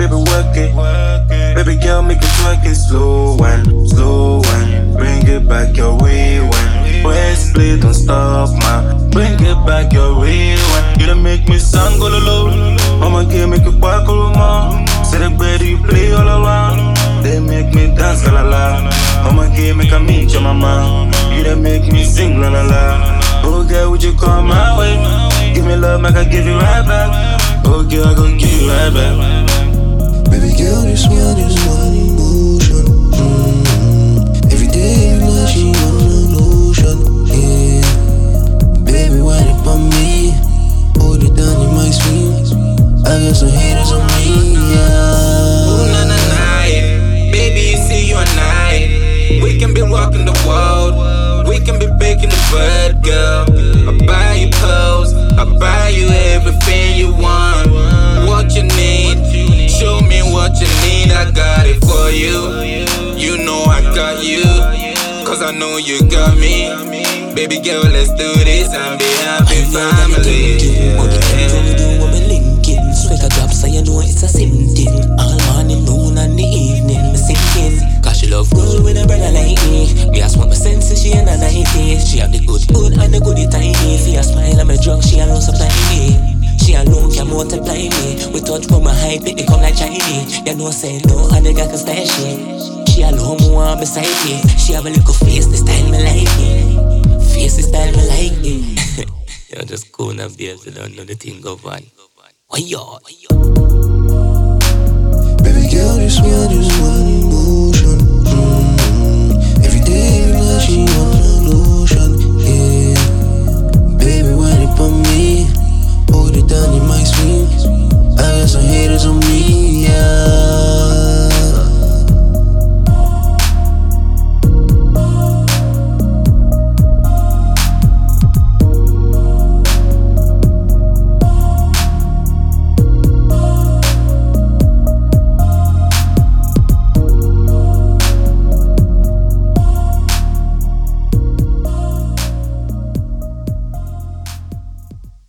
baby, work it. Baby girl, make it twerk it slow and slow and bring it back your way when Press play, don't stop, man. Bring it back your way when you don't make me sound go low. I'ma make it back a little more. Say the better you play all around. They make me dance la la la. I'ma make a meet your mama. You don't make me sing la la la. Oh girl, would you come my way? Give me love, make I give you right back. Oh girl, I gon' give you right back. Girl, this one is one emotion. Mm-hmm. Every day on. Yeah. Baby, me? Hold it down in my. I got some haters on me. Na na na, see. We can be rocking the world. We can be baking the bird, girl. I buy you clothes. I buy you I know you got me. Baby girl, let's do this and be happy family. What we do when we linking Sweat a drop so you know it's a sinking All morning, noon and the evening Me sinking. Cause she love roll with a brother like me. Me a smoke my senses, she ain't a 90 She have the good good and the goodie tiny. See a smile and my drunk, she alone supply me. She alone can multiply me. We touch from my height, it come like Chinese. You know say no, other guy can style shit She beside me She have a little face, the style me like it Face, the style me like it You're just cool and babes, you don't know the thing go on. Why you?